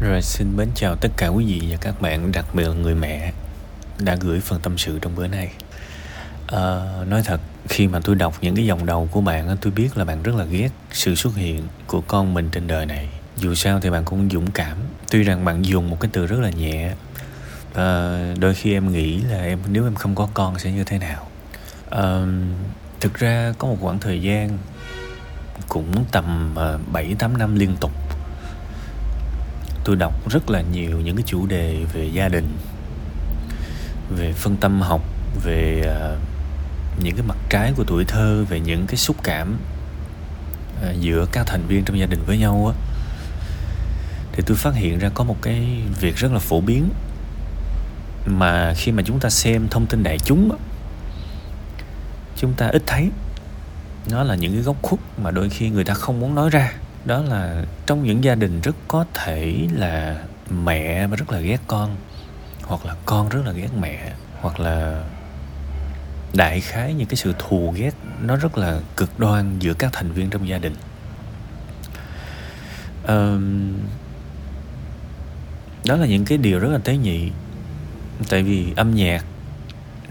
Rồi xin mến chào tất cả quý vị và các bạn, đặc biệt là người mẹ đã gửi phần tâm sự trong bữa nay. À, nói thật, khi mà tôi đọc những cái dòng đầu của bạn, tôi biết là bạn rất là ghét sự xuất hiện của con mình trên đời này. Dù sao thì bạn cũng dũng cảm, tuy rằng bạn dùng một cái từ rất là nhẹ. À, đôi khi em nghĩ là em nếu em không có con sẽ như thế nào. À, thực ra có một khoảng thời gian cũng tầm à, bảy tám năm liên tục tôi đọc rất là nhiều những cái chủ đề về gia đình về phân tâm học về uh, những cái mặt trái của tuổi thơ về những cái xúc cảm uh, giữa các thành viên trong gia đình với nhau á. Thì tôi phát hiện ra có một cái việc rất là phổ biến mà khi mà chúng ta xem thông tin đại chúng á, chúng ta ít thấy. Nó là những cái góc khuất mà đôi khi người ta không muốn nói ra đó là trong những gia đình rất có thể là mẹ rất là ghét con hoặc là con rất là ghét mẹ hoặc là đại khái những cái sự thù ghét nó rất là cực đoan giữa các thành viên trong gia đình. Um, đó là những cái điều rất là tế nhị tại vì âm nhạc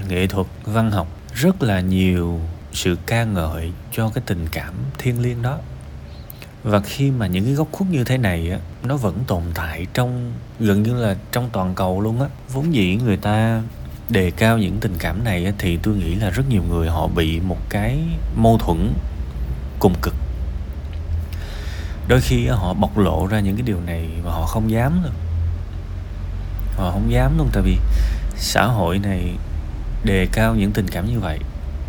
nghệ thuật văn học rất là nhiều sự ca ngợi cho cái tình cảm thiêng liêng đó và khi mà những cái góc khuất như thế này á nó vẫn tồn tại trong gần như là trong toàn cầu luôn á. Vốn dĩ người ta đề cao những tình cảm này á, thì tôi nghĩ là rất nhiều người họ bị một cái mâu thuẫn cùng cực. Đôi khi họ bộc lộ ra những cái điều này mà họ không dám luôn họ không dám luôn tại vì xã hội này đề cao những tình cảm như vậy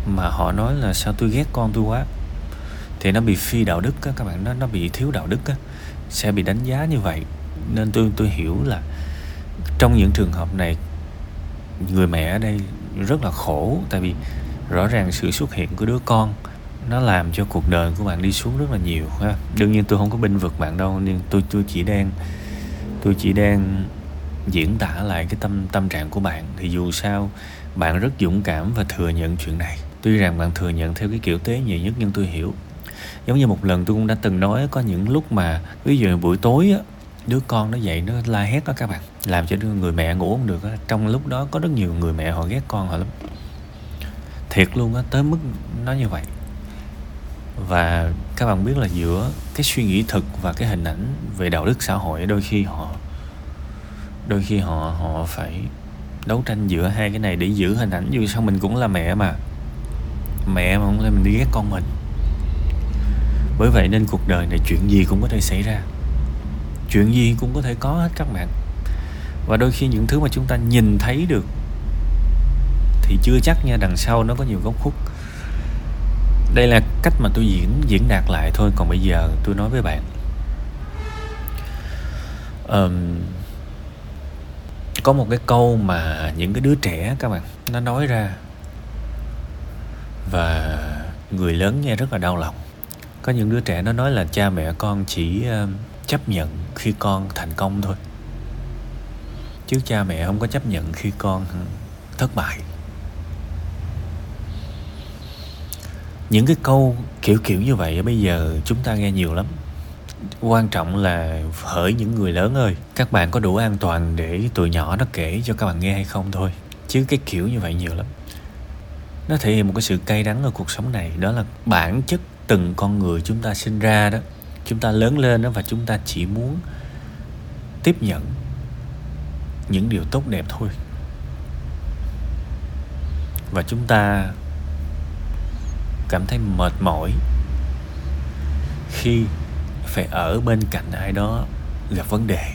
mà họ nói là sao tôi ghét con tôi quá? Thì nó bị phi đạo đức á, các bạn nó nó bị thiếu đạo đức á, sẽ bị đánh giá như vậy. Nên tôi tôi hiểu là trong những trường hợp này người mẹ ở đây rất là khổ tại vì rõ ràng sự xuất hiện của đứa con nó làm cho cuộc đời của bạn đi xuống rất là nhiều ha. Đương nhiên tôi không có binh vực bạn đâu nhưng tôi tôi chỉ đang tôi chỉ đang diễn tả lại cái tâm tâm trạng của bạn. Thì dù sao bạn rất dũng cảm và thừa nhận chuyện này. Tuy rằng bạn thừa nhận theo cái kiểu tế nhị nhất nhưng tôi hiểu giống như một lần tôi cũng đã từng nói, có những lúc mà ví dụ buổi tối á, đứa con nó dậy nó la hét đó các bạn, làm cho đứa người mẹ ngủ không được á. Trong lúc đó có rất nhiều người mẹ họ ghét con họ lắm. Thiệt luôn á, tới mức nó như vậy. Và các bạn biết là giữa cái suy nghĩ thực và cái hình ảnh về đạo đức xã hội đôi khi họ, đôi khi họ họ phải đấu tranh giữa hai cái này để giữ hình ảnh. Dù sao mình cũng là mẹ mà. Mẹ mà không lẽ mình đi ghét con mình bởi vậy nên cuộc đời này chuyện gì cũng có thể xảy ra. Chuyện gì cũng có thể có hết các bạn. Và đôi khi những thứ mà chúng ta nhìn thấy được thì chưa chắc nha đằng sau nó có nhiều góc khuất. Đây là cách mà tôi diễn diễn đạt lại thôi còn bây giờ tôi nói với bạn. Um, có một cái câu mà những cái đứa trẻ các bạn nó nói ra và người lớn nghe rất là đau lòng có những đứa trẻ nó nói là cha mẹ con chỉ ờ, chấp nhận khi con thành công thôi. Chứ cha mẹ không có chấp nhận khi con ừ, thất bại. Những cái câu kiểu kiểu như vậy bây giờ chúng ta nghe nhiều lắm. Quan trọng là hỡi những người lớn ơi, các bạn có đủ an toàn để tụi nhỏ nó kể cho các bạn nghe hay không thôi. Chứ cái kiểu như vậy nhiều lắm. Nó thể hiện một cái sự cay đắng ở cuộc sống này, đó là bản chất từng con người chúng ta sinh ra đó, chúng ta lớn lên đó và chúng ta chỉ muốn tiếp nhận những điều tốt đẹp thôi. Và chúng ta cảm thấy mệt mỏi khi phải ở bên cạnh ai đó gặp vấn đề,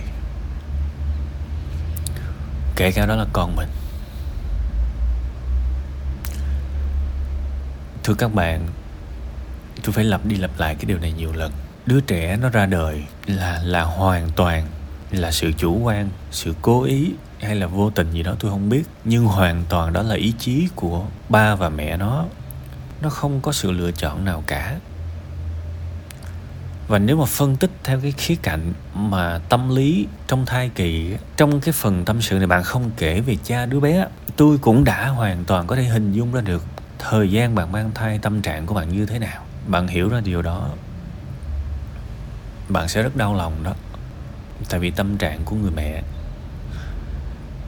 kể cả đó là con mình. Thưa các bạn tôi phải lặp đi lặp lại cái điều này nhiều lần. Đứa trẻ nó ra đời là là hoàn toàn là sự chủ quan, sự cố ý hay là vô tình gì đó tôi không biết. Nhưng hoàn toàn đó là ý chí của ba và mẹ nó. Nó không có sự lựa chọn nào cả. Và nếu mà phân tích theo cái khía cạnh mà tâm lý trong thai kỳ, trong cái phần tâm sự này bạn không kể về cha đứa bé, tôi cũng đã hoàn toàn có thể hình dung ra được thời gian bạn mang thai, tâm trạng của bạn như thế nào bạn hiểu ra điều đó, bạn sẽ rất đau lòng đó. Tại vì tâm trạng của người mẹ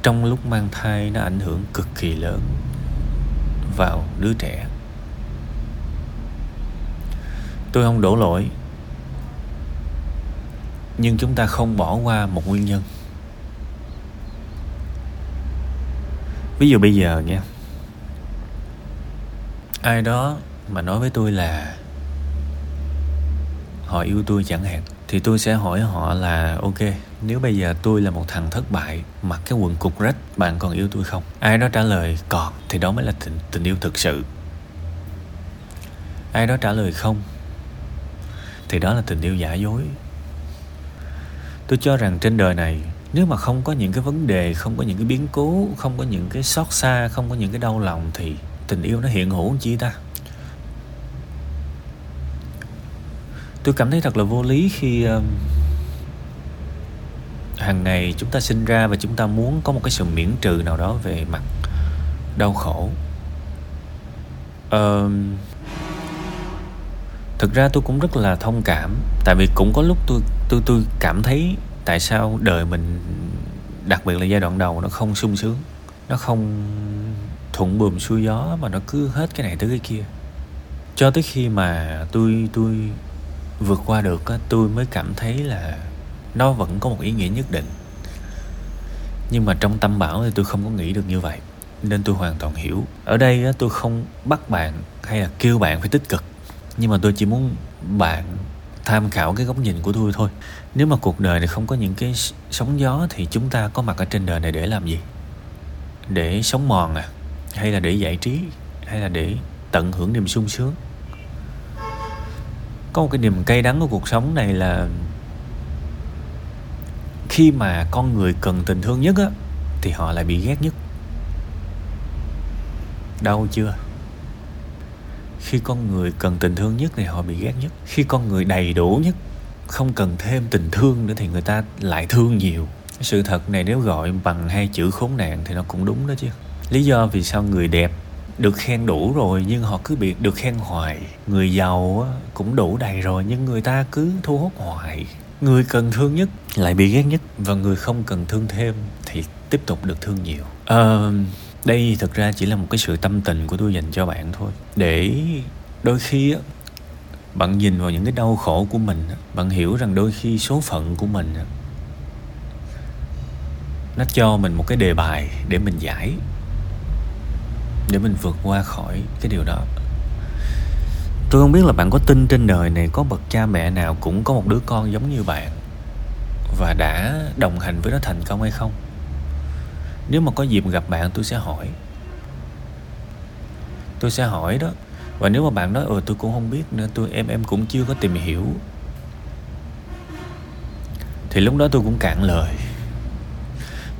trong lúc mang thai nó ảnh hưởng cực kỳ lớn vào đứa trẻ. Tôi không đổ lỗi, nhưng chúng ta không bỏ qua một nguyên nhân. Ví dụ bây giờ nha, ai đó mà nói với tôi là họ yêu tôi chẳng hạn thì tôi sẽ hỏi họ là ok nếu bây giờ tôi là một thằng thất bại mặc cái quần cục rách bạn còn yêu tôi không? Ai đó trả lời còn. Thì đó mới là tình, tình yêu thực sự. Ai đó trả lời không. Thì đó là tình yêu giả dối. Tôi cho rằng trên đời này nếu mà không có những cái vấn đề không có những cái biến cố không có những cái xót xa không có những cái đau lòng thì tình yêu nó hiện hữu chi ta? Tôi cảm thấy thật là vô lý khi hàng ngày chúng ta sinh ra và chúng ta muốn có một cái sự miễn trừ nào đó về mặt đau khổ. Um, thực ra tôi cũng rất là thông cảm tại vì cũng có lúc tôi tôi tôi cảm thấy tại sao đời mình đặc biệt là giai đoạn đầu nó không sung sướng nó không thuận buồm xuôi gió mà nó cứ hết cái này tới cái kia. Cho tới khi mà tôi tôi vượt qua được á tôi mới cảm thấy là nó vẫn có một ý nghĩa nhất định. Nhưng mà trong tâm bảo thì tôi không có nghĩ được như vậy nên tôi hoàn toàn hiểu. Ở đây á, tôi không bắt bạn hay là kêu bạn phải tích cực nhưng mà tôi chỉ muốn bạn tham khảo cái góc nhìn của tôi thôi. Nếu mà cuộc đời này không có những cái sóng gió thì chúng ta có mặt ở trên đời này để làm gì? Để sống mòn à? Hay là để giải trí? Hay là để tận hưởng niềm sung sướng? Có một cái niềm cay đắng của cuộc sống này là khi mà con người cần tình thương nhất á, thì họ lại bị ghét nhất. Đau chưa? Khi con người cần tình thương nhất thì họ bị ghét nhất. Khi con người đầy đủ nhất, không cần thêm tình thương nữa thì người ta lại thương nhiều. Sự thật này nếu gọi bằng hai chữ khốn nạn thì nó cũng đúng đó chứ. Lý do vì sao người đẹp được khen đủ rồi nhưng họ cứ bị được khen hoài. Người giàu cũng đủ đầy rồi nhưng người ta cứ thu hút hoài. Người cần thương nhất lại bị ghét nhất. Và người không cần thương thêm thì tiếp tục được thương nhiều. À, đây thực ra chỉ là một cái sự tâm tình của tôi dành cho bạn thôi. Để đôi khi bạn nhìn vào những cái đau khổ của mình bạn hiểu rằng đôi khi số phận của mình nó cho mình một cái đề bài để mình giải để mình vượt qua khỏi cái điều đó. Tôi không biết là bạn có tin trên đời này có bậc cha mẹ nào cũng có một đứa con giống như bạn và đã đồng hành với nó thành công hay không? Nếu mà có dịp gặp bạn, tôi sẽ hỏi. Tôi sẽ hỏi đó. Và nếu mà bạn nói ừ tôi cũng không biết nữa, tôi, em em cũng chưa có tìm hiểu. Thì lúc đó tôi cũng cạn lời.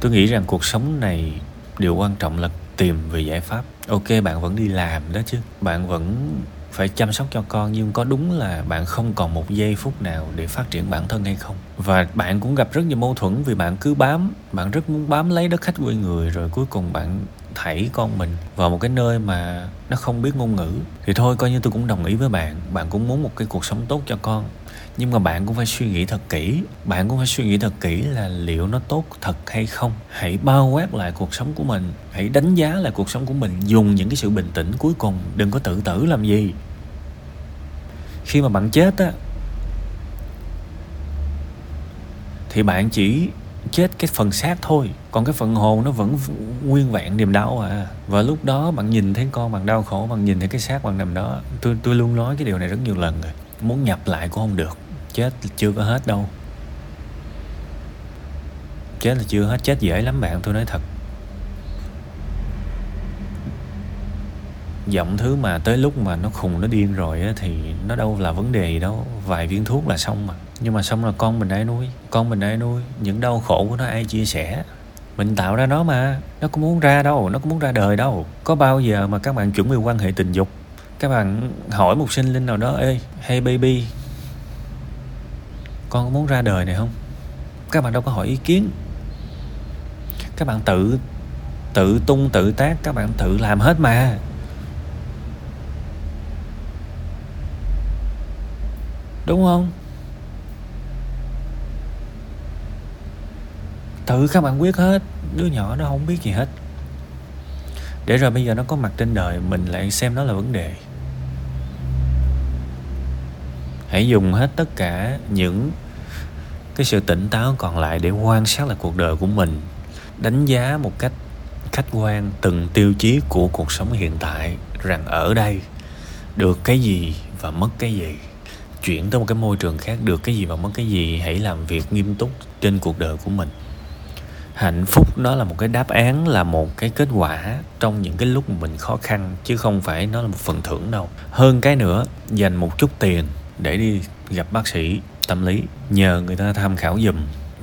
Tôi nghĩ rằng cuộc sống này, điều quan trọng là tìm về giải pháp ok, bạn vẫn đi làm đó chứ. Bạn vẫn phải chăm sóc cho con, nhưng có đúng là bạn không còn một giây phút nào để phát triển bản thân hay không? Và bạn cũng gặp rất nhiều mâu thuẫn vì bạn cứ bám, bạn rất muốn bám lấy đất khách quê người, rồi cuối cùng bạn thảy con mình vào một cái nơi mà nó không biết ngôn ngữ. Thì thôi, coi như tôi cũng đồng ý với bạn. Bạn cũng muốn một cái cuộc sống tốt cho con nhưng mà bạn cũng phải suy nghĩ thật kỹ. Bạn cũng phải suy nghĩ thật kỹ là liệu nó tốt thật hay không. Hãy bao quát lại cuộc sống của mình. Hãy đánh giá lại cuộc sống của mình. Dùng những cái sự bình tĩnh cuối cùng. Đừng có tự tử làm gì. Khi mà bạn chết á, thì bạn chỉ chết cái phần xác thôi. Còn cái phần hồn nó vẫn nguyên vẹn, niềm đau à. Và lúc đó bạn nhìn thấy con bạn đau khổ, bạn nhìn thấy cái xác bạn nằm đó. Tôi tôi luôn nói cái điều này rất nhiều lần rồi. Muốn nhập lại cũng không được chết chưa có hết đâu. Chết là chưa hết, chết dễ lắm bạn, tôi nói thật. Giọng thứ mà tới lúc mà nó khùng, nó điên rồi á, thì nó đâu là vấn đề gì đâu. Vài viên thuốc là xong mà. Nhưng mà xong là con mình ai nuôi? Con mình ai nuôi? Những đau khổ của nó ai chia sẻ? Mình tạo ra nó mà. Nó cũng muốn ra đâu, nó cũng muốn ra đời đâu. Có bao giờ mà các bạn chuẩn bị quan hệ tình dục? Các bạn hỏi một sinh linh nào đó, ê, hey baby con có muốn ra đời này không? Các bạn đâu có hỏi ý kiến. Các bạn tự tự tung tự tác, các bạn tự làm hết mà. Đúng không? Tự các bạn quyết hết, đứa nhỏ nó không biết gì hết. Để rồi bây giờ nó có mặt trên đời, mình lại xem nó là vấn đề hãy dùng hết tất cả những cái sự tỉnh táo còn lại để quan sát lại cuộc đời của mình. Đánh giá một cách khách quan từng tiêu chí của cuộc sống hiện tại rằng ở đây được cái gì và mất cái gì. Chuyển tới một cái môi trường khác, được cái gì và mất cái gì, hãy làm việc nghiêm túc trên cuộc đời của mình. Hạnh phúc nó là một cái đáp án, là một cái kết quả trong những cái lúc mình khó khăn, chứ không phải nó là một phần thưởng đâu. Hơn cái nữa, dành một chút tiền để đi gặp bác sĩ tâm lý, nhờ người ta tham khảo giùm.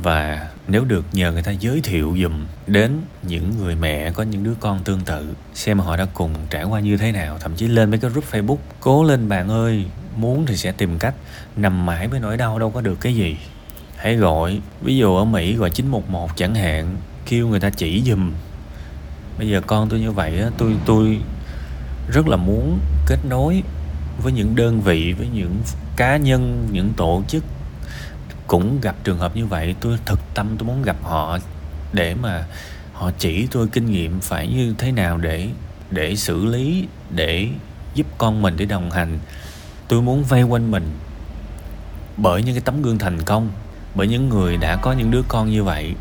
Và nếu được, nhờ người ta giới thiệu dùm đến những người mẹ có những đứa con tương tự, xem họ đã cùng trải qua như thế nào. Thậm chí lên mấy cái group facebook, cố lên bạn ơi, muốn thì sẽ tìm cách, nằm mãi với nỗi đau đâu có được cái gì. Hãy gọi, ví dụ ở mỹ gọi 911 chẳng hạn, kêu người ta chỉ dùm bây giờ con tôi như vậy á, tôi tôi rất là muốn kết nối với những đơn vị, với những cá nhân, những tổ chức cũng gặp trường hợp như vậy. Tôi thực tâm tôi muốn gặp họ để mà họ chỉ tôi kinh nghiệm phải như thế nào để để xử lý, để giúp con mình để đồng hành. Tôi muốn vây quanh mình bởi những cái tấm gương thành công, bởi những người đã có những đứa con như vậy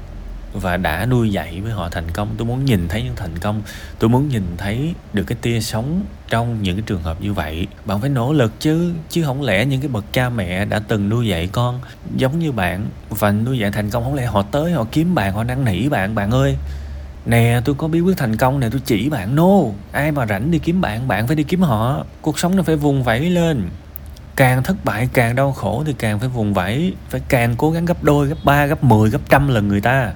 và đã nuôi dạy với họ thành công. Tôi muốn nhìn thấy những thành công. Tôi muốn nhìn thấy được cái tia sống trong những cái trường hợp như vậy. Bạn phải nỗ lực chứ chứ không lẽ những cái bậc cha mẹ đã từng nuôi dạy con giống như bạn và nuôi dạy thành công, không lẽ họ tới họ kiếm bạn, họ năn nỉ bạn? Bạn ơi, nè, tôi có bí quyết thành công nè, tôi chỉ bạn. No, ai mà rảnh đi kiếm bạn bạn phải đi kiếm họ. Cuộc sống nó phải vùng vẫy lên. Càng thất bại, càng đau khổ thì càng phải vùng vẫy. Phải càng cố gắng gấp đôi, gấp ba, gấp 10 gấp trăm lần người ta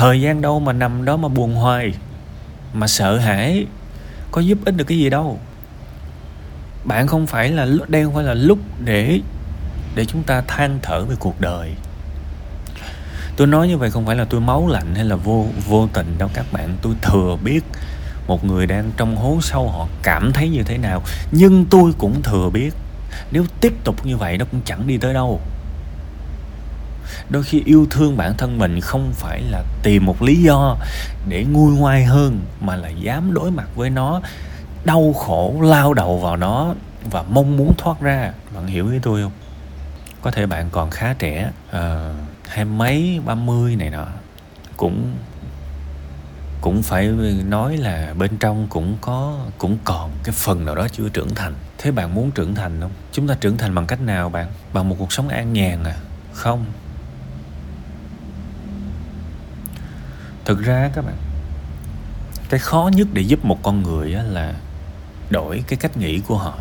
thời gian đâu mà nằm đó mà buồn hoài, mà sợ hãi, có giúp ích được cái gì đâu. Bạn không phải là đây không phải là lúc để để chúng ta than thở về cuộc đời. Tôi nói như vậy không phải là tôi máu lạnh hay là vô vô tình đâu các bạn. Tôi thừa biết một người đang trong hố sâu, họ cảm thấy như thế nào. Nhưng tôi cũng thừa biết, nếu tiếp tục như vậy nó cũng chẳng đi tới đâu đôi khi yêu thương bản thân mình không phải là tìm một lý do để nguôi ngoai hơn mà là dám đối mặt với nó đau khổ lao đầu vào nó và mong muốn thoát ra. Bạn hiểu ý tôi không? Có thể bạn còn khá trẻ à, hai mấy ba mươi này nọ. Cũng cũng phải nói là bên trong cũng có cũng còn cái phần nào đó chưa trưởng thành. Thế bạn muốn trưởng thành không? Chúng ta trưởng thành bằng cách nào bạn? Bằng một cuộc sống an nhàn à? Không. Thực ra các bạn, cái khó nhất để giúp một con người là đổi cái cách nghĩ của họ.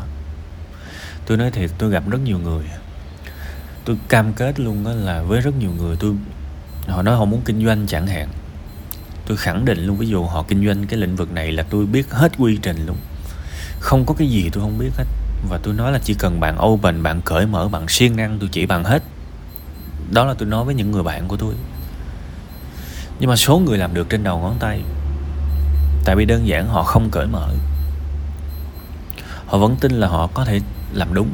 Tôi nói thiệt, tôi gặp rất nhiều người. Tôi cam kết luôn đó là với rất nhiều người, tôi, họ nói họ muốn kinh doanh chẳng hạn. Tôi khẳng định luôn, ví dụ họ kinh doanh cái lĩnh vực này là tôi biết hết quy trình luôn. Không có cái gì tôi không biết hết. Và tôi nói là chỉ cần bạn open, bạn cởi mở, bạn siêng năng, tôi chỉ bạn hết. Đó là tôi nói với những người bạn của tôi nhưng mà số người làm được trên đầu ngón tay, tại vì đơn giản họ không cởi mở. Họ vẫn tin là họ có thể làm đúng.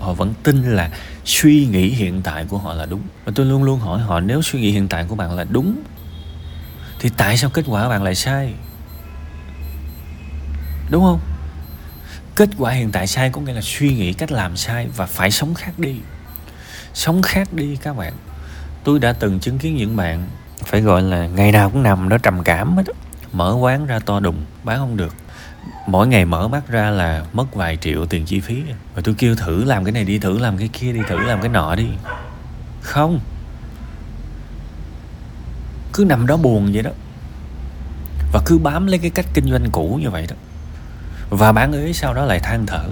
Họ vẫn tin là suy nghĩ hiện tại của họ là đúng. Và tôi luôn luôn hỏi họ, nếu suy nghĩ hiện tại của bạn là đúng, thì tại sao kết quả bạn lại sai? Đúng không? Kết quả hiện tại sai có nghĩa là suy nghĩ cách làm sai và phải sống khác đi. Sống khác đi các bạn. Tôi đã từng chứng kiến những bạn phải gọi là ngày nào cũng nằm đó trầm cảm hết mở quán ra to đùng, bán không được. Mỗi ngày mở mắt ra là mất vài triệu tiền chi phí. Và tôi kêu thử làm cái này đi, thử làm cái kia đi, thử làm cái nọ đi. Không. Cứ nằm đó buồn vậy đó. Và cứ bám lấy cái cách kinh doanh cũ như vậy đó. Và bán ấy sau đó lại than thở.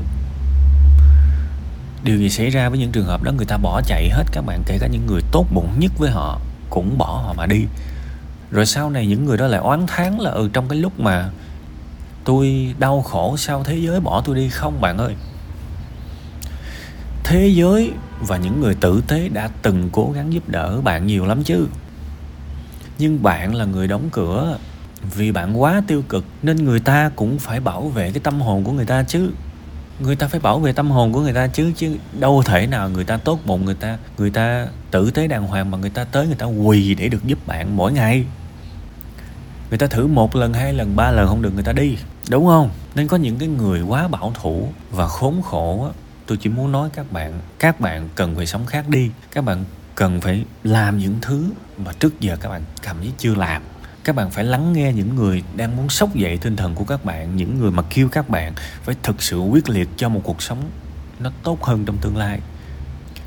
Điều gì xảy ra với những trường hợp đó, người ta bỏ chạy hết các bạn, kể cả những người tốt bụng nhất với họ cũng bỏ họ mà đi. Rồi sau này những người đó lại oán thán là ừ trong cái lúc mà tôi đau khổ, sao thế giới bỏ tôi đi không bạn ơi? Thế giới và những người tử tế đã từng cố gắng giúp đỡ bạn nhiều lắm chứ. Nhưng bạn là người đóng cửa. Vì bạn quá tiêu cực nên người ta cũng phải bảo vệ cái tâm hồn của người ta chứ người ta phải bảo vệ tâm hồn của người ta chứ chứ đâu thể nào người ta tốt bụng, người ta người ta tử tế đàng hoàng mà người ta tới người ta quỳ để được giúp bạn mỗi ngày. Người ta thử một lần, hai lần, ba lần không được, người ta đi. Đúng không? Nên có những cái người quá bảo thủ và khốn khổ á, tôi chỉ muốn nói các bạn các bạn cần phải sống khác đi. Các bạn cần phải làm những thứ mà trước giờ các bạn cảm thấy chưa làm các bạn phải lắng nghe những người đang muốn sốc dậy tinh thần của các bạn, những người mà kêu các bạn phải thực sự quyết liệt cho một cuộc sống nó tốt hơn trong tương lai.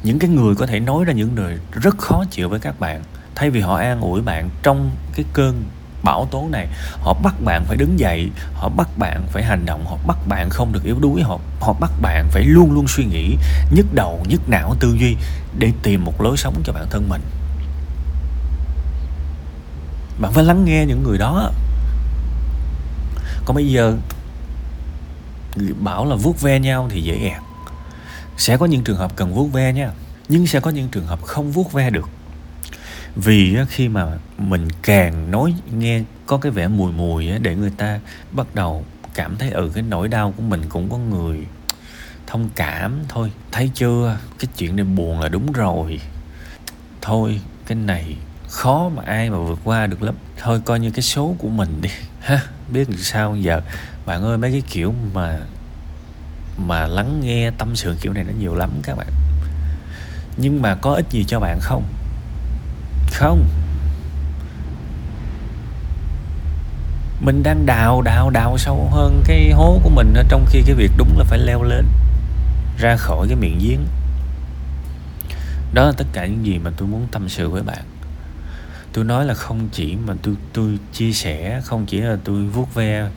Những cái người có thể nói ra những lời rất khó chịu với các bạn, thay vì họ an ủi bạn trong cái cơn bão tố này, họ bắt bạn phải đứng dậy, họ bắt bạn phải hành động, họ bắt bạn không được yếu đuối, họ họ bắt bạn phải luôn luôn suy nghĩ nhức đầu, nhức não, tư duy để tìm một lối sống cho bản thân mình bạn phải lắng nghe những người đó. Còn bây giờ, bảo là vuốt ve nhau thì dễ ẹt sẽ có những trường hợp cần vuốt ve nha, nhưng sẽ có những trường hợp không vuốt ve được. Vì khi mà mình càng nói, nghe có cái vẻ mùi mùi để người ta bắt đầu cảm thấy ừ cái nỗi đau của mình cũng có người thông cảm thôi. Thấy chưa? Cái chuyện này buồn là đúng rồi. Thôi, cái này khó mà ai mà vượt qua được lắm. Thôi, coi như cái số của mình đi. Ha, biết được sao giờ? Bạn ơi, mấy cái kiểu mà mà lắng nghe tâm sự kiểu này nó nhiều lắm các bạn. Nhưng mà có ích gì cho bạn không? Không. Mình đang đào đào đào sâu hơn cái hố của mình trong khi cái việc đúng là phải leo lên, ra khỏi cái miệng giếng. Đó là tất cả những gì mà tôi muốn tâm sự với bạn tôi nói là không chỉ mà tôi tôi chia sẻ, không chỉ là tôi vuốt ve.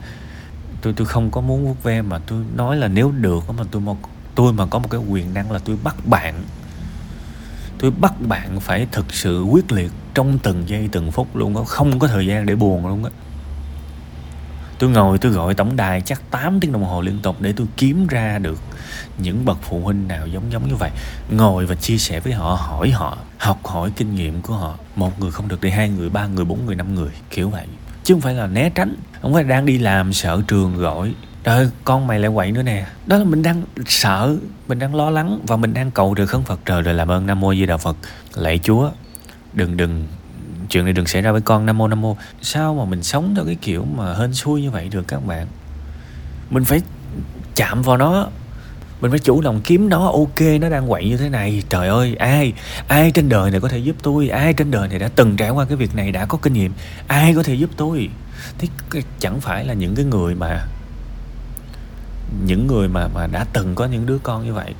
Tôi tôi không có muốn vuốt ve mà tôi nói là nếu được mà tôi một tôi mà có một cái quyền năng là tôi bắt bạn. Tôi bắt bạn phải thực sự quyết liệt trong từng giây, từng phút luôn á. Không có thời gian để buồn luôn á tôi ngồi, tôi gọi tổng đài chắc 8 tiếng đồng hồ liên tục để tôi kiếm ra được những bậc phụ huynh nào giống giống như vậy. Ngồi và chia sẻ với họ, hỏi họ, học hỏi kinh nghiệm của họ. Một người không được thì hai người, ba người, bốn người, năm người, kiểu vậy. Chứ không phải là né tránh. Không phải đang đi làm sợ trường gọi, trời, con mày lại quậy nữa nè. Đó là mình đang sợ, mình đang lo lắng và mình đang cầu được khấn phật trời rồi làm ơn nam mô di đà phật. Lạy chúa, đừng đừng chuyện này đừng xảy ra với con. Nam mô nam mô. Sao mà mình sống theo cái kiểu mà hên xui như vậy được các bạn? Mình phải chạm vào nó. Mình phải chủ động kiếm nó. Ok, nó đang quậy như thế này. Trời ơi, ai ai trên đời này có thể giúp tôi? Ai trên đời này đã từng trải qua cái việc này, đã có kinh nghiệm? Ai có thể giúp tôi? Thế chẳng phải là những cái người mà, những người mà mà đã từng có những đứa con như vậy.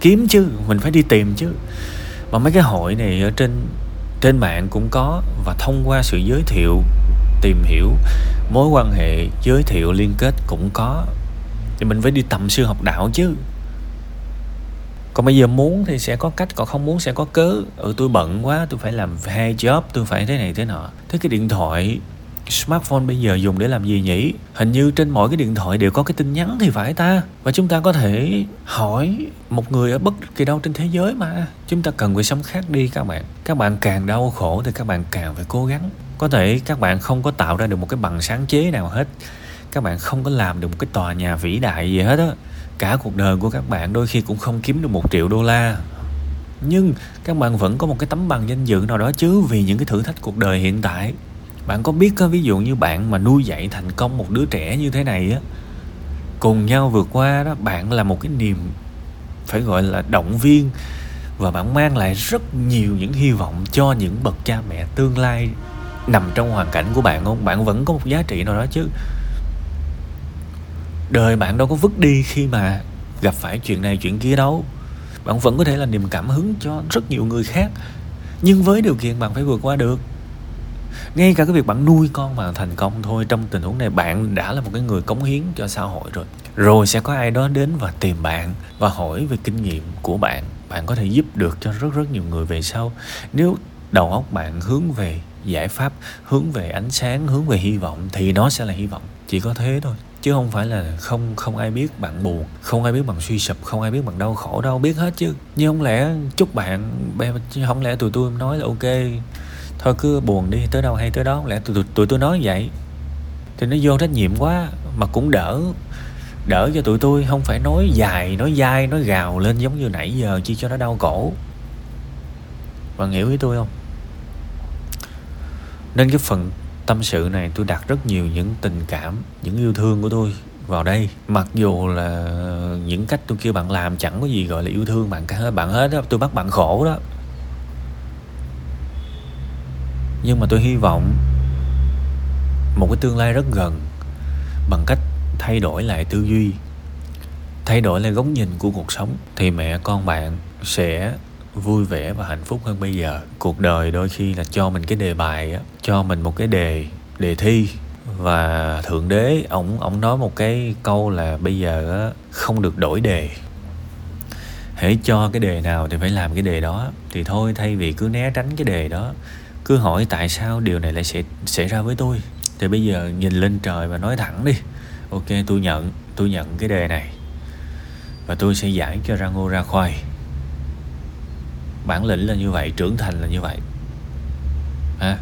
Kiếm chứ, mình phải đi tìm chứ. Mà mấy cái hội này ở trên trên mạng cũng có và thông qua sự giới thiệu, tìm hiểu, mối quan hệ giới thiệu liên kết cũng có. Thì mình phải đi tầm sư học đạo chứ. Còn bây giờ muốn thì sẽ có cách, còn không muốn sẽ có cớ. Ừ tôi bận quá, tôi phải làm hai job, tôi phải thế này thế nọ. Thế cái điện thoại smartphone bây giờ dùng để làm gì nhỉ? Hình như trên mỗi cái điện thoại đều có cái tin nhắn thì phải ta. Và chúng ta có thể hỏi một người ở bất kỳ đâu trên thế giới mà. Chúng ta cần phải sống khác đi các bạn. Các bạn càng đau khổ thì các bạn càng phải cố gắng. Có thể các bạn không có tạo ra được một cái bằng sáng chế nào hết. Các bạn không có làm được một cái tòa nhà vĩ đại gì hết á. Cả cuộc đời của các bạn đôi khi cũng không kiếm được một triệu đô la. Nhưng các bạn vẫn có một cái tấm bằng danh dự nào đó chứ vì những cái thử thách cuộc đời hiện tại bạn có biết ví dụ như bạn mà nuôi dạy thành công một đứa trẻ như thế này á, cùng nhau vượt qua đó, bạn là một cái niềm phải gọi là động viên và bạn mang lại rất nhiều những hy vọng cho những bậc cha mẹ tương lai nằm trong hoàn cảnh của bạn không? Bạn vẫn có một giá trị nào đó chứ? Đời bạn đâu có vứt đi khi mà gặp phải chuyện này, chuyện kia đâu. Bạn vẫn có thể là niềm cảm hứng cho rất nhiều người khác. Nhưng với điều kiện bạn phải vượt qua được ngay cả cái việc bạn nuôi con mà thành công thôi, trong tình huống này bạn đã là một cái người cống hiến cho xã hội rồi. Rồi sẽ có ai đó đến và tìm bạn và hỏi về kinh nghiệm của bạn. Bạn có thể giúp được cho rất rất nhiều người về sau. Nếu đầu óc bạn hướng về giải pháp, hướng về ánh sáng, hướng về hy vọng thì nó sẽ là hy vọng. Chỉ có thế thôi, chứ không phải là không không ai biết bạn buồn, không ai biết bạn suy sụp, không ai biết bạn đau khổ đâu. Biết hết chứ. Nhưng không lẽ chúc bạn không lẽ tụi tôi nói là ok thôi cứ buồn đi tới đâu hay tới đó. Lẽ tụi, tụi, tụi tôi nói vậy. Thì nó vô trách nhiệm quá mà cũng đỡ đỡ cho tụi tôi. Không phải nói dài nói dai nói gào lên giống như nãy giờ chi cho nó đau cổ. Bạn hiểu ý tôi không? Nên cái phần tâm sự này tôi đặt rất nhiều những tình cảm những yêu thương của tôi vào đây. Mặc dù là những cách tôi kêu bạn làm chẳng có gì gọi là yêu thương bạn cả bạn hết đó tôi bắt bạn khổ đó. Nhưng mà tôi hy vọng một cái tương lai rất gần bằng cách thay đổi lại tư duy, thay đổi lại góc nhìn của cuộc sống, thì mẹ con bạn sẽ vui vẻ và hạnh phúc hơn bây giờ. Cuộc đời đôi khi là cho mình cái đề bài á, cho mình một cái đề đề thi. Và thượng đế, ổng ổng nói một cái câu là bây giờ á, không được đổi đề. Hãy cho cái đề nào thì phải làm cái đề đó. Thì thôi, thay vì cứ né tránh cái đề đó cứ hỏi tại sao điều này lại sẽ xảy ra với tôi. Thì bây giờ nhìn lên trời và nói thẳng đi. Ok, tôi nhận tôi nhận cái đề này. Và tôi sẽ giải cho ra ngô ra khoai. Bản lĩnh là như vậy, trưởng thành là như vậy. Ha